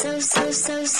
so, so, so, so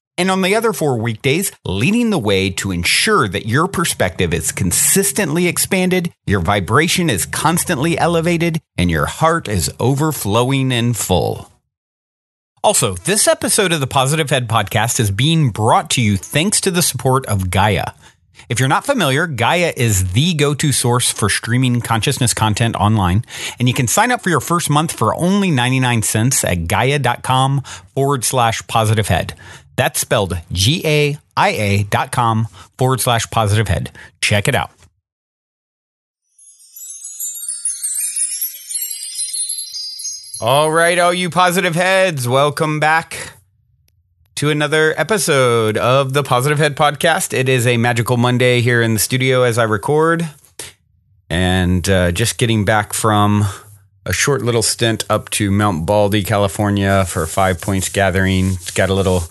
and on the other four weekdays, leading the way to ensure that your perspective is consistently expanded, your vibration is constantly elevated, and your heart is overflowing and full. Also, this episode of the Positive Head podcast is being brought to you thanks to the support of Gaia. If you're not familiar, Gaia is the go to source for streaming consciousness content online, and you can sign up for your first month for only 99 cents at gaia.com forward slash positive head. That's spelled G A I A dot com forward slash positive head. Check it out. All right, all you positive heads, welcome back to another episode of the Positive Head Podcast. It is a magical Monday here in the studio as I record, and uh, just getting back from a short little stint up to Mount Baldy, California for Five Points Gathering. Got a little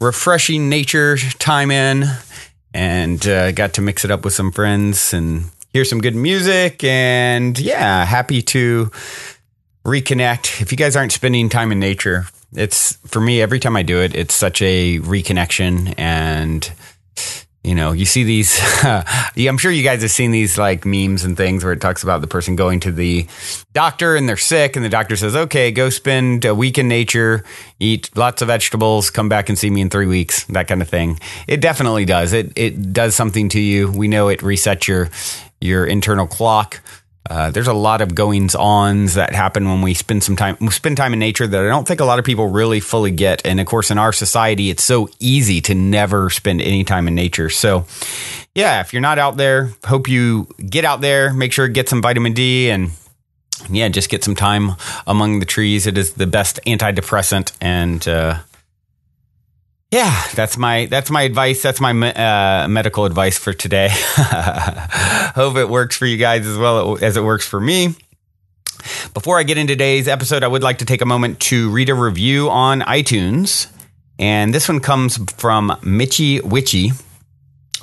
refreshing nature time in, and uh, got to mix it up with some friends and hear some good music. And yeah, happy to reconnect. If you guys aren't spending time in nature, it's for me every time I do it, it's such a reconnection and you know, you see these I'm sure you guys have seen these like memes and things where it talks about the person going to the doctor and they're sick and the doctor says, "Okay, go spend a week in nature, eat lots of vegetables, come back and see me in 3 weeks." That kind of thing. It definitely does. It it does something to you. We know it resets your your internal clock. Uh, there's a lot of goings ons that happen when we spend some time we spend time in nature that I don't think a lot of people really fully get. And of course, in our society, it's so easy to never spend any time in nature. So, yeah, if you're not out there, hope you get out there. Make sure to get some vitamin D and yeah, just get some time among the trees. It is the best antidepressant and. Uh, yeah, that's my that's my advice. That's my uh, medical advice for today. Hope it works for you guys as well as it works for me. Before I get into today's episode, I would like to take a moment to read a review on iTunes, and this one comes from Mitchy Witchy.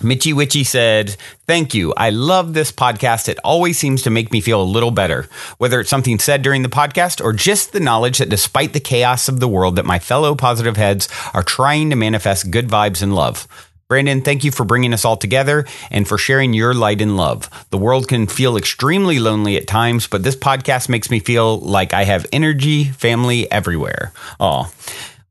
Mitchy Witchy said, Thank you. I love this podcast. It always seems to make me feel a little better, whether it's something said during the podcast or just the knowledge that despite the chaos of the world, that my fellow positive heads are trying to manifest good vibes and love. Brandon, thank you for bringing us all together and for sharing your light and love. The world can feel extremely lonely at times, but this podcast makes me feel like I have energy, family everywhere. Oh,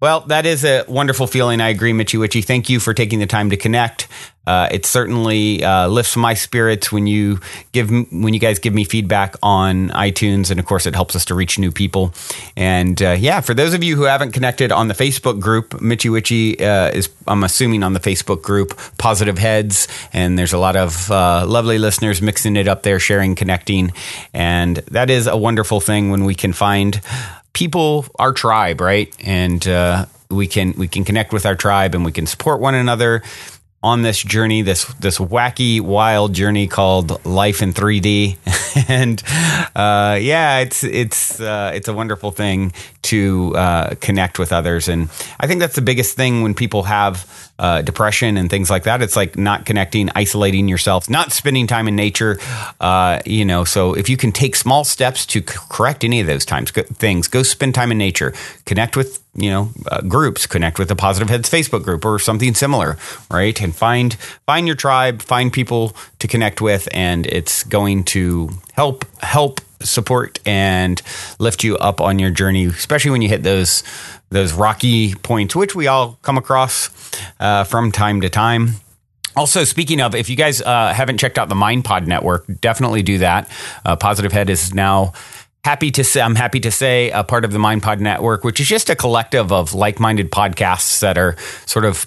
well, that is a wonderful feeling. I agree, Mitchy Witchy. Thank you for taking the time to connect. Uh, it certainly uh, lifts my spirits when you give when you guys give me feedback on iTunes, and of course, it helps us to reach new people. And uh, yeah, for those of you who haven't connected on the Facebook group, Mitchy Witchy uh, is I'm assuming on the Facebook group Positive Heads, and there's a lot of uh, lovely listeners mixing it up there, sharing, connecting, and that is a wonderful thing when we can find people, our tribe, right? And uh, we can we can connect with our tribe and we can support one another on this journey, this this wacky, wild journey called life in 3D. and uh, yeah, it's it's uh, it's a wonderful thing to uh, connect with others, and I think that's the biggest thing when people have uh, depression and things like that. It's like not connecting, isolating yourself, not spending time in nature. Uh, you know, so if you can take small steps to correct any of those times things, go spend time in nature, connect with you know uh, groups, connect with the Positive Heads Facebook group or something similar, right? And find find your tribe, find people to connect with, and it's going to help help support and lift you up on your journey, especially when you hit those those rocky points, which we all come across uh, from time to time. Also, speaking of, if you guys uh, haven't checked out the MindPod network, definitely do that. Uh, Positive Head is now happy to say, I'm happy to say, a part of the MindPod network, which is just a collective of like minded podcasts that are sort of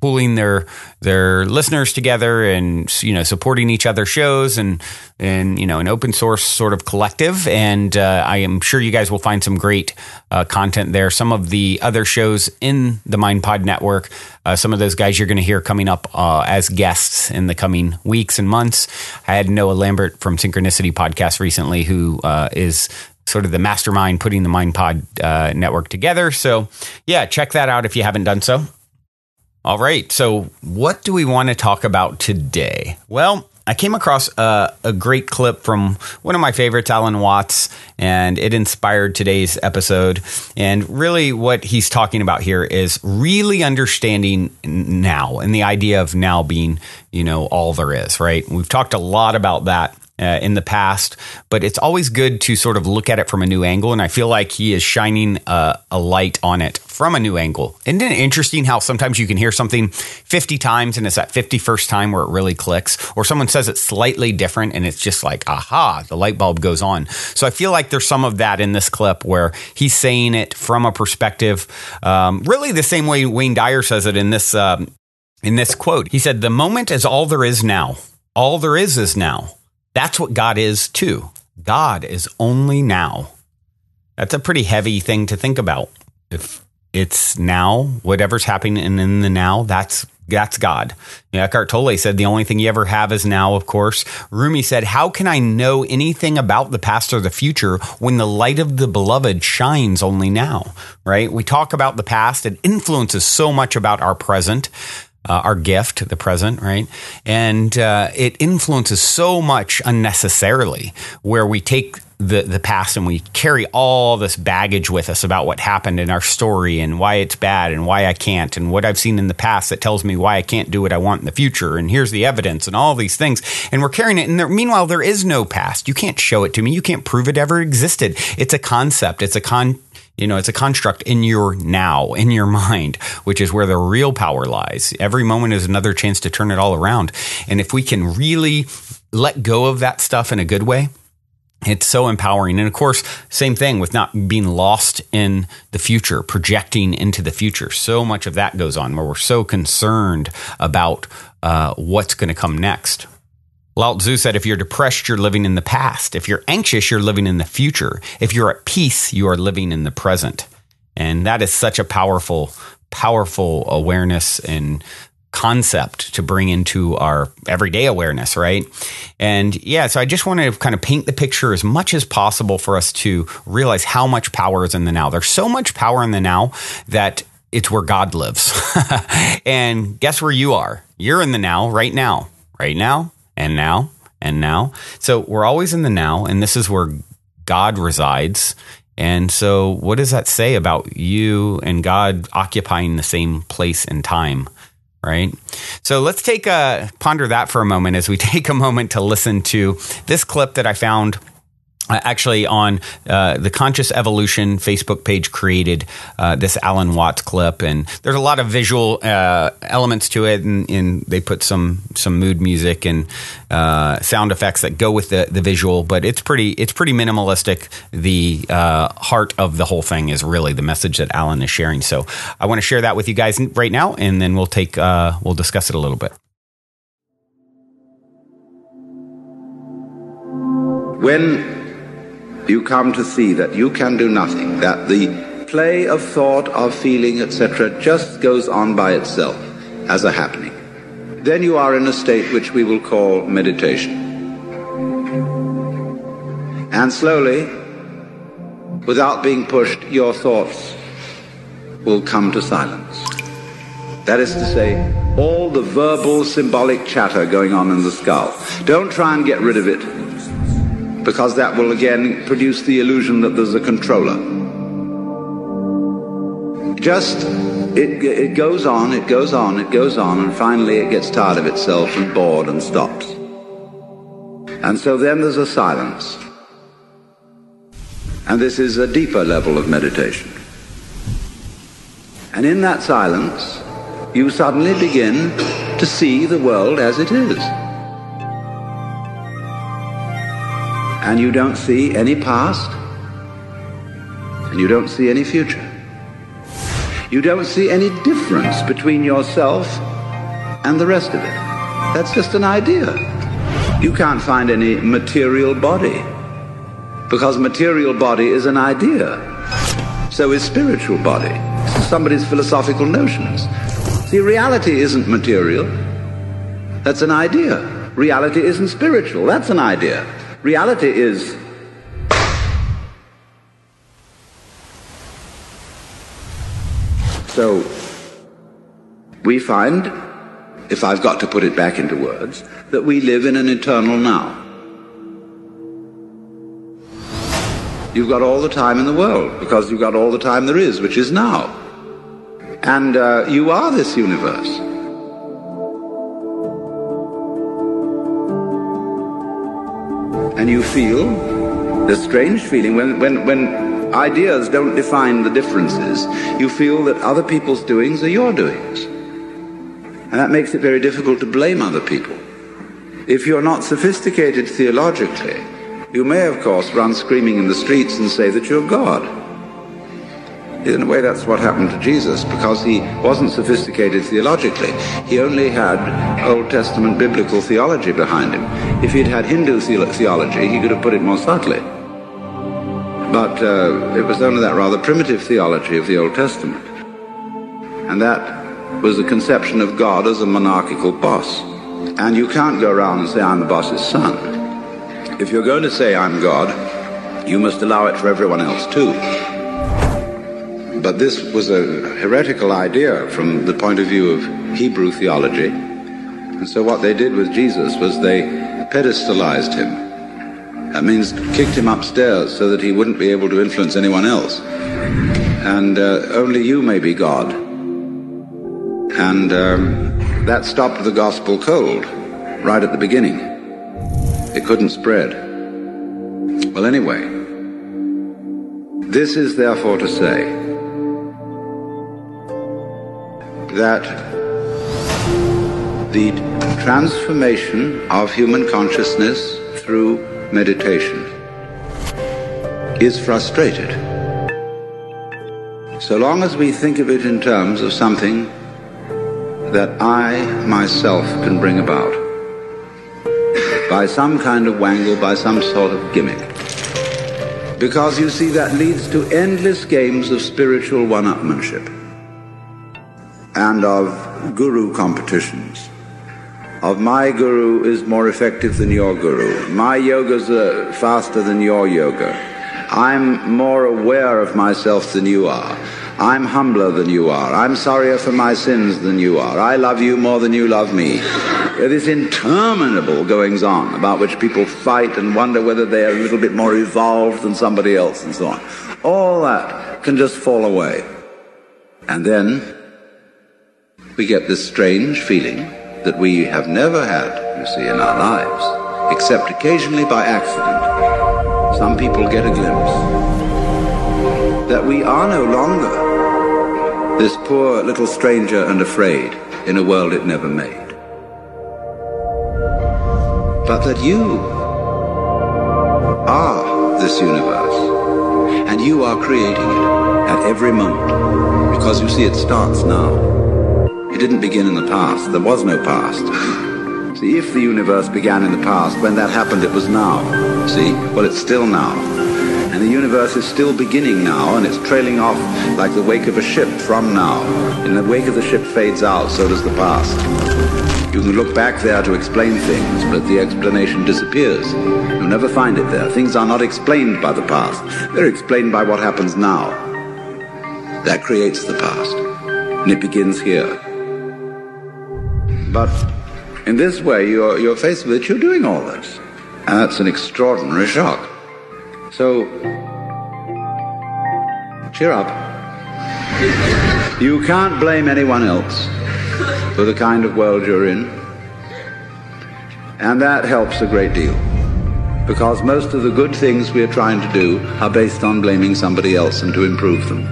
pooling their their listeners together and you know supporting each other shows and and you know an open source sort of collective and uh, I am sure you guys will find some great uh, content there. Some of the other shows in the MindPod network, uh, some of those guys you're going to hear coming up uh, as guests in the coming weeks and months. I had Noah Lampert from Synchronicity Podcast recently, who uh, is sort of the mastermind putting the MindPod uh, network together. So yeah, check that out if you haven't done so. All right. So, what do we want to talk about today? Well, I came across a, a, great clip from one of my favorites, Alan Watts, and it inspired today's episode. And really, what he's talking about here is really understanding now and the idea of now being, you know, all there is, right? We've talked a lot about that uh, in the past, but it's always good to sort of look at it from a new angle. And I feel like he is shining a, a light on it from a new angle. Isn't it interesting how sometimes you can hear something 50 times and it's that 51st time where it really clicks, or someone says it's slightly different and it's just like, aha, the light bulb goes on. So I feel like there's some of that in this clip where he's saying it from a perspective, um, really the same way Wayne Dyer says it in this. Um, in this quote, he said, The moment is all there is now. All there is is now. That's what God is too. God is only now. That's a pretty heavy thing to think about. If it's now, whatever's happening in the now, that's that's God. You know, Eckhart Tolle said the only thing you ever have is now, of course. Rumi said, How can I know anything about the past or the future when the light of the beloved shines only now? Right? We talk about the past, it influences so much about our present uh, our gift, the present, right? And uh, it influences so much unnecessarily where we take the, the past and we carry all this baggage with us about what happened in our story and why it's bad and why I can't and what I've seen in the past that tells me why I can't do what I want in the future. And here's the evidence and all these things. And we're carrying it. And there, meanwhile, there is no past. You can't show it to me. You can't prove it ever existed. It's a concept. It's a con you know, it's a construct in your now, in your mind, which is where the real power lies. Every moment is another chance to turn it all around. And if we can really let go of that stuff in a good way, it's so empowering. And of course, same thing with not being lost in the future, projecting into the future. So much of that goes on where we're so concerned about uh, what's going to come next. Lao Tzu said, if you're depressed, you're living in the past. If you're anxious, you're living in the future. If you're at peace, you are living in the present. And that is such a powerful, powerful awareness and concept to bring into our everyday awareness, right? And yeah, so I just want to kind of paint the picture as much as possible for us to realize how much power is in the now. There's so much power in the now that it's where God lives. and guess where you are? You're in the now right now. Right now, and now and now. So we're always in the now, and this is where God resides. And so, what does that say about you and God occupying the same place and time? Right. So let's take a ponder that for a moment as we take a moment to listen to this clip that I found uh, actually on uh, the conscious evolution facebook page created uh, this alan watts clip and there's a lot of visual uh, elements to it and, and, they put some some mood music and uh, sound effects that go with the, the visual but it's pretty it's pretty minimalistic. The heart of the whole thing is really the message that alan is sharing so i want to share that with you guys right now and then we'll take we'll discuss it a little bit. When you come to see that you can do nothing, that the play of thought, of feeling, etc., just goes on by itself as a happening. Then you are in a state which we will call meditation. And slowly, without being pushed, your thoughts will come to silence. That is to say, all the verbal symbolic chatter going on in the skull. Don't try and get rid of it, because that will again produce the illusion that there's a controller. Just, it, it goes on, it goes on, it goes on, and finally it gets tired of itself and bored and stops. And so then there's a silence. And this is a deeper level of meditation. And in that silence, you suddenly begin to see the world as it is. And you don't see any past, and you don't see any future. You don't see any difference between yourself and the rest of it. That's just an idea. You can't find any material body because material body is an idea. So is spiritual body. Somebody's philosophical notions. See, reality isn't material. That's an idea. Reality isn't spiritual. That's an idea. Reality is So we find, if I've got to put it back into words, that we live in an eternal now. You've got all the time in the world because you've got all the time there is, which is now. And uh, you are this universe. And you feel the strange feeling when, when, when ideas don't define the differences, you feel that other people's doings are your doings. And that makes it very difficult to blame other people. If you're not sophisticated theologically, you may, of course, run screaming in the streets and say that you're God. In a way, that's what happened to Jesus because he wasn't sophisticated theologically. He only had Old Testament biblical theology behind him. If he'd had Hindu theology, he could have put it more subtly. But uh, it was only that rather primitive theology of the Old Testament. And that was the conception of God as a monarchical boss. And you can't go around and say, I'm the boss's son. If you're going to say I'm God, you must allow it for everyone else too. But this was a heretical idea from the point of view of Hebrew theology. And so what they did with Jesus was they pedestalized him. That means kicked him upstairs so that he wouldn't be able to influence anyone else. And uh, only you may be God. And um, that stopped the gospel cold right at the beginning. It couldn't spread. Well, anyway, this is therefore to say that the transformation of human consciousness through meditation is frustrated. So long as we think of it in terms of something that I myself can bring about by some kind of wangle, by some sort of gimmick. Because you see, that leads to endless games of spiritual one upmanship and of guru competitions. Of my guru is more effective than your guru. My yoga's uh, faster than your yoga. I'm more aware of myself than you are. I'm humbler than you are. I'm sorrier for my sins than you are. I love you more than you love me. This interminable goings on about which people fight and wonder whether they're a little bit more evolved than somebody else and so on. All that can just fall away. And then we get this strange feeling that we have never had, you see, in our lives, except occasionally by accident. Some people get a glimpse that we are no longer this poor little stranger and afraid in a world it never made. But that you are this universe, and you are creating it at every moment, because you see it starts now. It didn't begin in the past. There was no past. See, if the universe began in the past, when that happened, it was now. See? Well, it's still now. And the universe is still beginning now, and it's trailing off like the wake of a ship from now. In the wake of the ship fades out, so does the past. You can look back there to explain things, but the explanation disappears. You'll never find it there. Things are not explained by the past. They're explained by what happens now. That creates the past. And it begins here. But in this way, you're, you're faced with it, you're doing all this. And that's an extraordinary shock. So, cheer up. You can't blame anyone else for the kind of world you're in. And that helps a great deal. Because most of the good things we're trying to do are based on blaming somebody else and to improve them.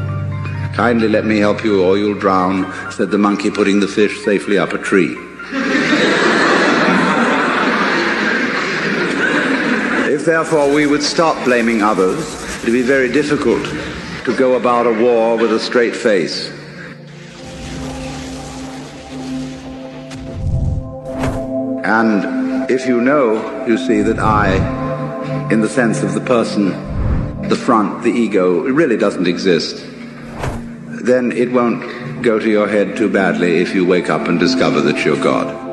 Kindly let me help you or you'll drown, said the monkey putting the fish safely up a tree. Therefore we would stop blaming others, it would be very difficult to go about a war with a straight face. And if you know, you see, that I, in the sense of the person, the front, the ego, it really doesn't exist, then it won't go to your head too badly if you wake up and discover that you're God.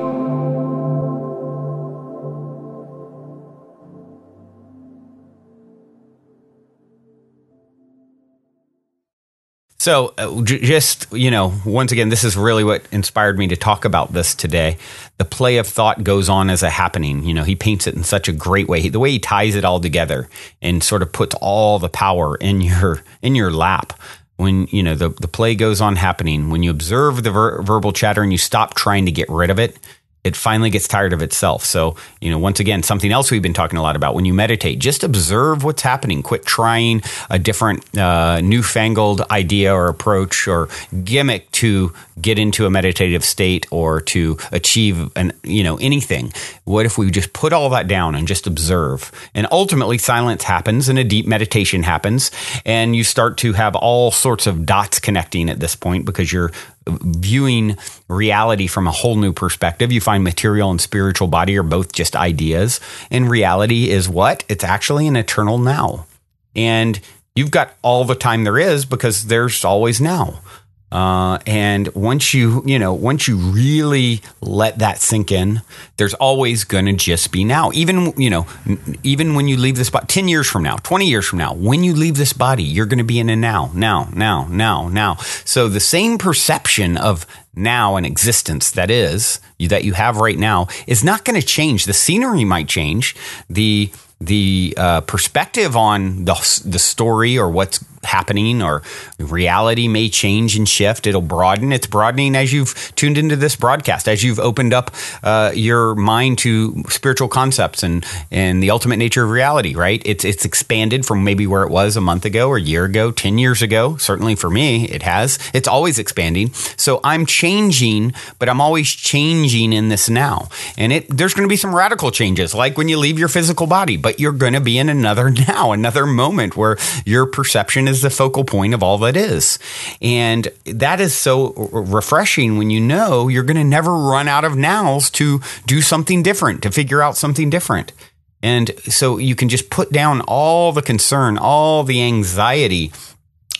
So, uh, j- just, you know, once again, this is really what inspired me to talk about this today. The play of thought goes on as a happening. You know, he paints it in such a great way. The way he ties it all together and sort of puts all the power in your in your lap. When, you know, the, the play goes on happening, when you observe the ver- verbal chatter and you stop trying to get rid of it, it finally gets tired of itself. So, you know, once again, something else we've been talking a lot about when you meditate, just observe what's happening. Quit trying a different, uh, newfangled idea or approach or gimmick to get into a meditative state or to achieve an, you know, anything. What if we just put all that down and just observe? And ultimately, silence happens and a deep meditation happens. And you start to have all sorts of dots connecting at this point because you're viewing reality from a whole new perspective. You find material and spiritual body are both just ideas. And reality is what? It's actually an eternal now. And you've got all the time there is because there's always now. Uh, and once you, you know, once you really let that sink in, there's always going to just be now. Even, you know, even when you leave this body, 10 years from now, 20 years from now, when you leave this body, you're going to be in a now, now, now, now, now. So the same perception of now and existence that is, that you have right now is not going to change. The scenery might change. The, the uh, perspective on the, the story or what's happening or reality may change and shift. It'll broaden. It's broadening as you've tuned into this broadcast, as you've opened up uh, your mind to spiritual concepts and and the ultimate nature of reality. Right? It's it's expanded from maybe where it was a month ago or a year ago, ten years ago. Certainly for me, it has. It's always expanding. So I'm changing, but I'm always changing in this now. And it there's going to be some radical changes, like when you leave your physical body, but you're going to be in another now, another moment where your perception is the focal point of all that is. And that is so refreshing when you know you're going to never run out of nows to do something different, to figure out something different. And so you can just put down all the concern, all the anxiety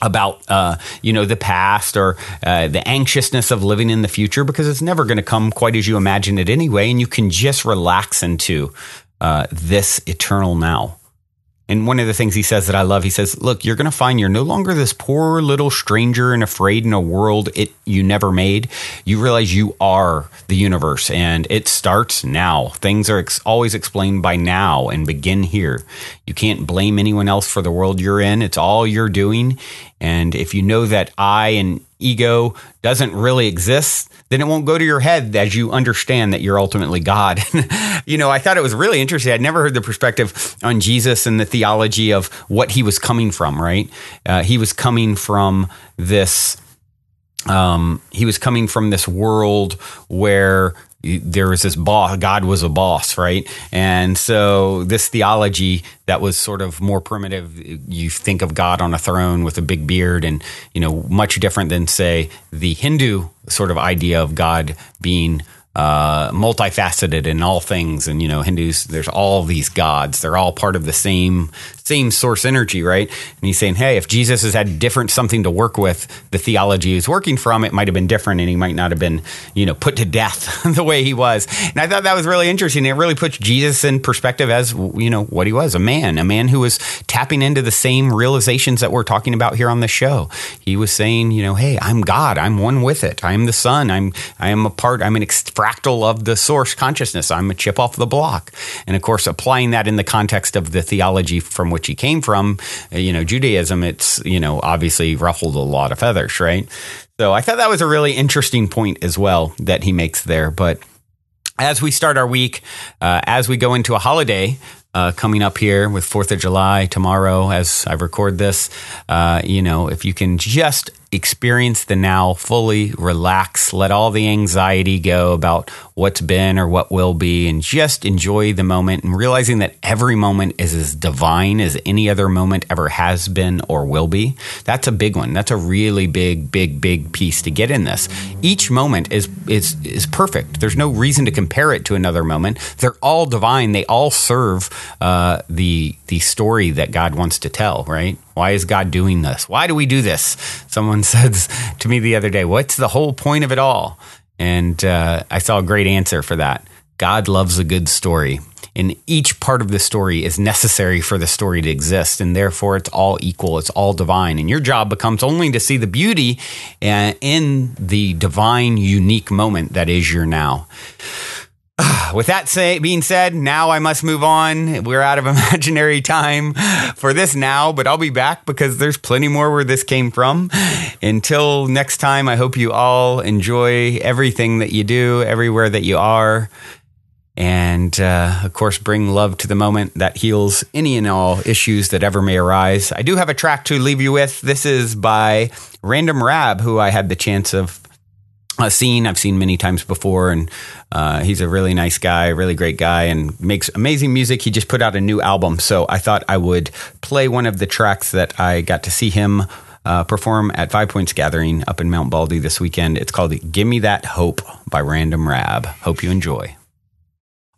about uh, you know the past or uh, the anxiousness of living in the future because it's never going to come quite as you imagine it anyway, and you can just relax into uh, this eternal now. And one of the things he says that I love, he says, "Look, you're going to find you're no longer this poor little stranger and afraid in a world it you never made. You realize you are the universe, and it starts now. Things are ex- always explained by now and begin here. You can't blame anyone else for the world you're in. It's all you're doing. And if you know that I and ego doesn't really exist, then it won't go to your head as you understand that you're ultimately God. you know, I thought it was really interesting. I'd never heard the perspective on Jesus and the theology of what he was coming from, right? Uh, he was coming from this. Um, he was coming from this world where there was this boss god was a boss right? And so this theology that was sort of more primitive you think of god on a throne with a big beard and you know much different than say the hindu sort of idea of god being uh, multifaceted in all things. And you know hindus there's all these gods. They're all part of the same same source energy, right? And he's saying, hey, if Jesus has had different something to work with, the theology he's working from, it might have been different and he might not have been, you know, put to death the way he was. And I thought that was really interesting. It really puts Jesus in perspective as, you know, what he was a man, a man who was tapping into the same realizations that we're talking about here on the show. He was saying, you know, hey, I'm God, I'm one with it. I am the Son. I'm, I am a part, I'm an fractal of the source consciousness. I'm a chip off the block. And of course, applying that in the context of the theology from which he came from, uh, you know, Judaism, it's, you know, obviously ruffled a lot of feathers, right? So I thought that was a really interesting point as well that he makes there. But as we start our week, uh, as we go into a holiday, uh, coming up here with Fourth of July tomorrow, as I record this, uh, you know, if you can just experience the now fully, relax, let all the anxiety go about what's been or what will be, and just enjoy the moment and realizing that every moment is as divine as any other moment ever has been or will be. That's a big one. That's a really big, big, big piece to get in this. Each moment is is is perfect. There's no reason to compare it to another moment. They're all divine. They all serve uh, the the story that God wants to tell. Right? Why is God doing this? Why do we do this? Someone says to me the other day, What's the whole point of it all? And uh, I saw a great answer for that. God loves a good story. And each part of the story is necessary for the story to exist. And therefore, it's all equal, it's all divine. And your job becomes only to see the beauty uh, in the divine, unique moment that is your now. With that say, being said, now I must move on. We're out of imaginary time for this now, but I'll be back because there's plenty more where this came from. Until next time, I hope you all enjoy everything that you do, everywhere that you are. And uh, of course, bring love to the moment that heals any and all issues that ever may arise. I do have a track to leave you with. This is by Random Rab, who I had the chance of uh, seen. I've seen many times before, and uh, he's a really nice guy, really great guy, and makes amazing music. He just put out a new album, so I thought I would play one of the tracks that I got to see him uh, perform at Five Points Gathering up in Mount Baldy this weekend. It's called "Give Me That Hope" by Random Rab. Hope you enjoy.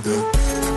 The.